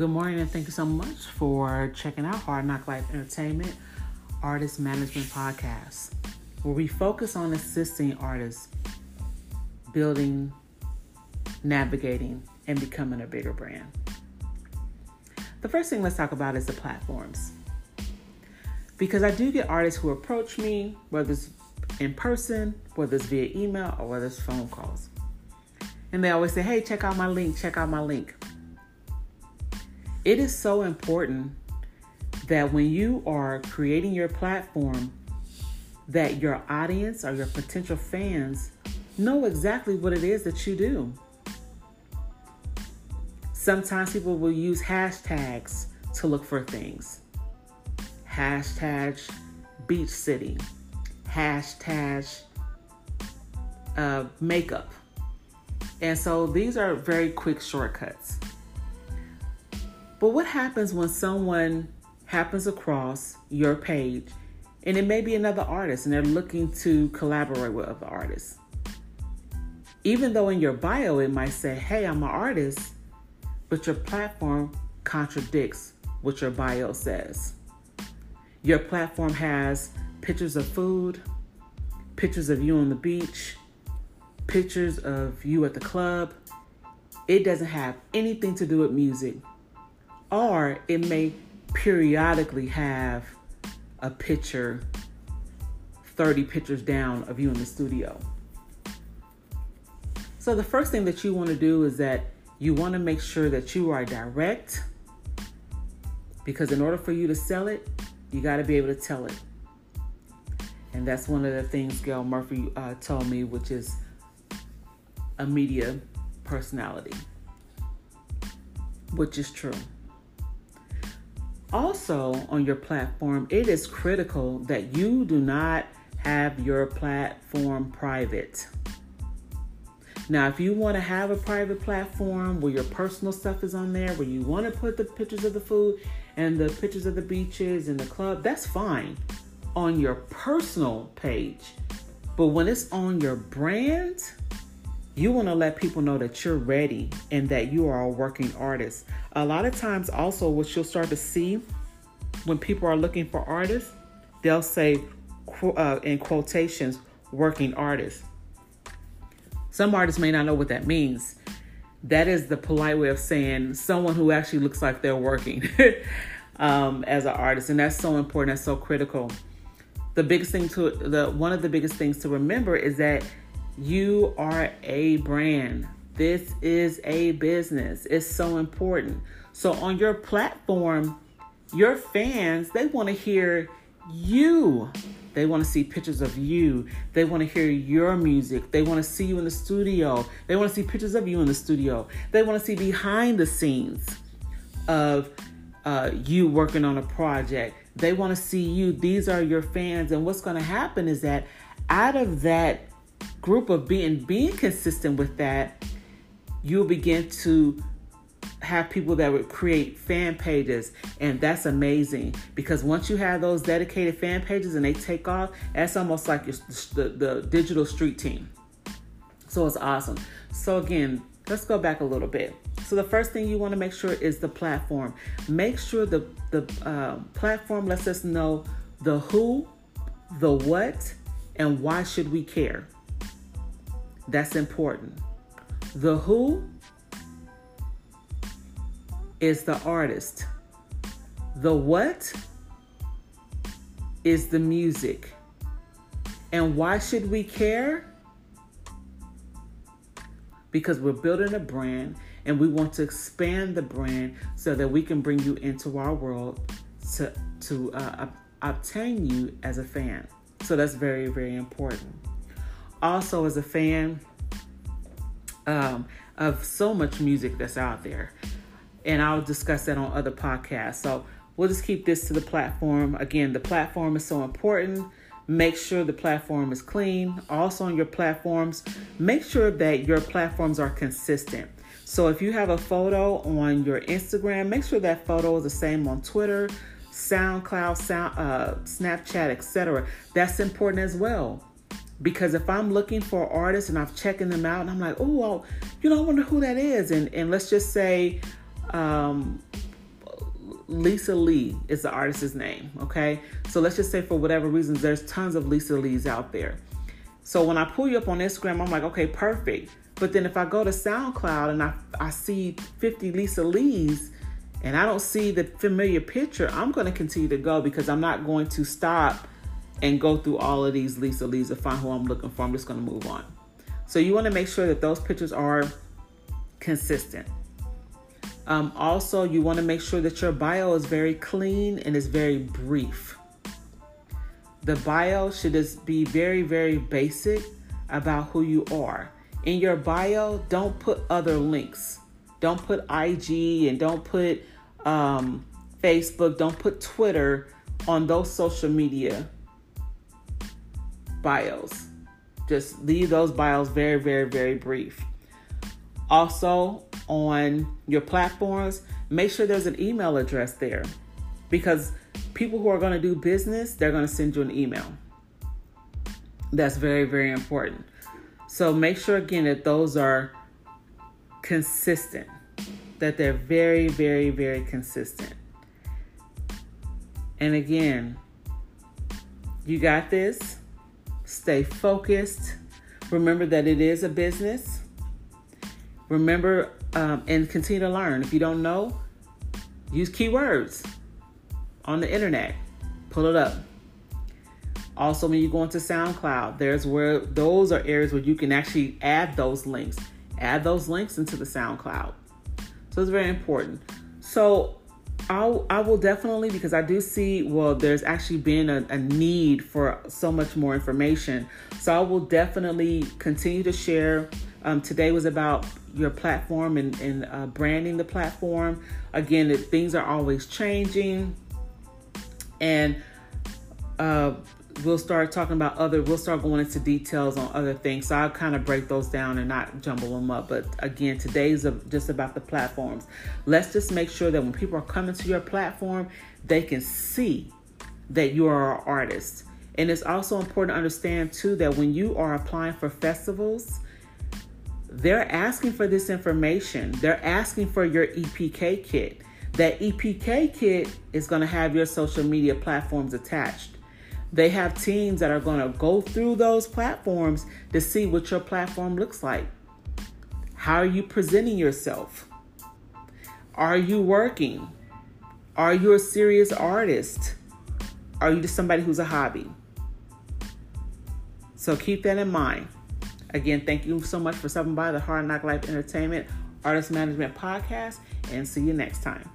Good morning, and thank you so much for checking out Hard Knock Life Entertainment Artist Management Podcast, where we focus on assisting artists building, navigating, and becoming a bigger brand. The first thing let's talk about is the platforms. Because I do get artists who approach me, whether it's in person, whether it's via email, or whether it's phone calls. And they always say, hey, check out my link, check out my link. It is so important that when you are creating your platform, that your audience or your potential fans know exactly what it is that you do. Sometimes people will use hashtags to look for things. Hashtag beach city, hashtag uh, makeup. And so these are very quick shortcuts. But what happens when someone happens across your page and it may be another artist and they're looking to collaborate with other artists? Even though in your bio it might say, hey, I'm an artist, but your platform contradicts what your bio says. Your platform has pictures of food, pictures of you on the beach, pictures of you at the club. It doesn't have anything to do with music or it may periodically have a picture 30 pictures down of you in the studio. So the first thing that you want to do is that you want to make sure that you are direct because in order for you to sell it, you got to be able to tell it. And that's one of the things Gail Murphy uh, told me, which is a media personality, which is true. Also, on your platform, it is critical that you do not have your platform private. Now, if you want to have a private platform where your personal stuff is on there, where you want to put the pictures of the food and the pictures of the beaches and the club, that's fine on your personal page. But when it's on your brand, you want to let people know that you're ready and that you are a working artist. A lot of times, also, what you'll start to see when people are looking for artists, they'll say uh, in quotations, working artists. Some artists may not know what that means. That is the polite way of saying someone who actually looks like they're working um, as an artist, and that's so important. That's so critical. The biggest thing to the one of the biggest things to remember is that you are a brand. This is a business. It's so important. So on your platform, your fans, they want to hear you. They want to see pictures of you. They want to hear your music. They want to see you in the studio. They want to see pictures of you in the studio. They want to see behind the scenes of uh, you working on a project. They want to see you. These are your fans. And what's going to happen is that out of that group of being being consistent with that, you'll begin to have people that would create fan pages and that's amazing. Because once you have those dedicated fan pages and they take off that's almost like your, the, the digital street team. So it's awesome. So again let's go back a little bit. So the first thing you want to make sure is the platform. Make sure the the uh, platform lets us know the who the what and why should we care that's important. The who is the artist. The what is the music. And why should we care? Because we're building a brand and we want to expand the brand so that we can bring you into our world to, to uh, obtain you as a fan. So that's very, very important also as a fan um, of so much music that's out there. And I'll discuss that on other podcasts. So we'll just keep this to the platform. Again, the platform is so important. Make sure the platform is clean. Also, on your platforms, make sure that your platforms are consistent. So, if you have a photo on your Instagram, make sure that photo is the same on Twitter, SoundCloud, Sound, uh, Snapchat, etc. That's important as well. Because if I'm looking for artists and I'm checking them out and I'm like, oh, well, you know, I wonder who that is. And, and let's just say um, Lisa Lee is the artist's name, okay? So let's just say for whatever reasons, there's tons of Lisa Lees out there. So when I pull you up on Instagram, I'm like, okay, perfect. But then if I go to SoundCloud and I, I see 50 Lisa Lees and I don't see the familiar picture, I'm going to continue to go because I'm not going to stop and go through all of these Lisa Lees to find who I'm looking for. I'm just going to move on. So you want to make sure that those pictures are consistent. Um, also, you want to make sure that your bio is very clean and is very brief. The bio should just be very, very basic about who you are. In your bio, don't put other links. Don't put IG and don't put um, Facebook, don't put Twitter on those social media bios. Just leave those bios very, very, very brief. Also, on your platforms, make sure there's an email address there because people who are going to do business, they're going to send you an email. That's very, very important. So make sure again that those are consistent, that they're very, very, very consistent. And again, you got this. Stay focused. Remember that it is a business. Remember um, and continue to learn. If you don't know, use keywords on the internet. Pull it up. Also, when you go into SoundCloud, there's where those are areas where you can actually add those links. Add those links into the SoundCloud. So it's very important. So I'll, I will definitely, because I do see, well, there's actually been a, a need for so much more information. So I will definitely continue to share. Um, today was about your platform and, and uh, branding the platform. Again, things are always changing. And uh, we'll start talking about other we'll start going into details on other things. So i'll kind of break those down and not jumble them up. But again today's just about the platforms. Let's just make sure that when people are coming to your platform they can see that you are an artist. And it's also important to understand too that when you are applying for festivals they're asking for this information. They're asking for your epk kit. That epk kit is going to have your social media platforms attached they have teams that are going to go through those platforms to see what your platform looks like. How are you presenting yourself? Are you working? Are you a serious artist? Are you just somebody who's a hobby? So keep that in mind. Again, thank you so much for stopping by the Hard Knock Life Entertainment Artist Management Podcast and see you next time.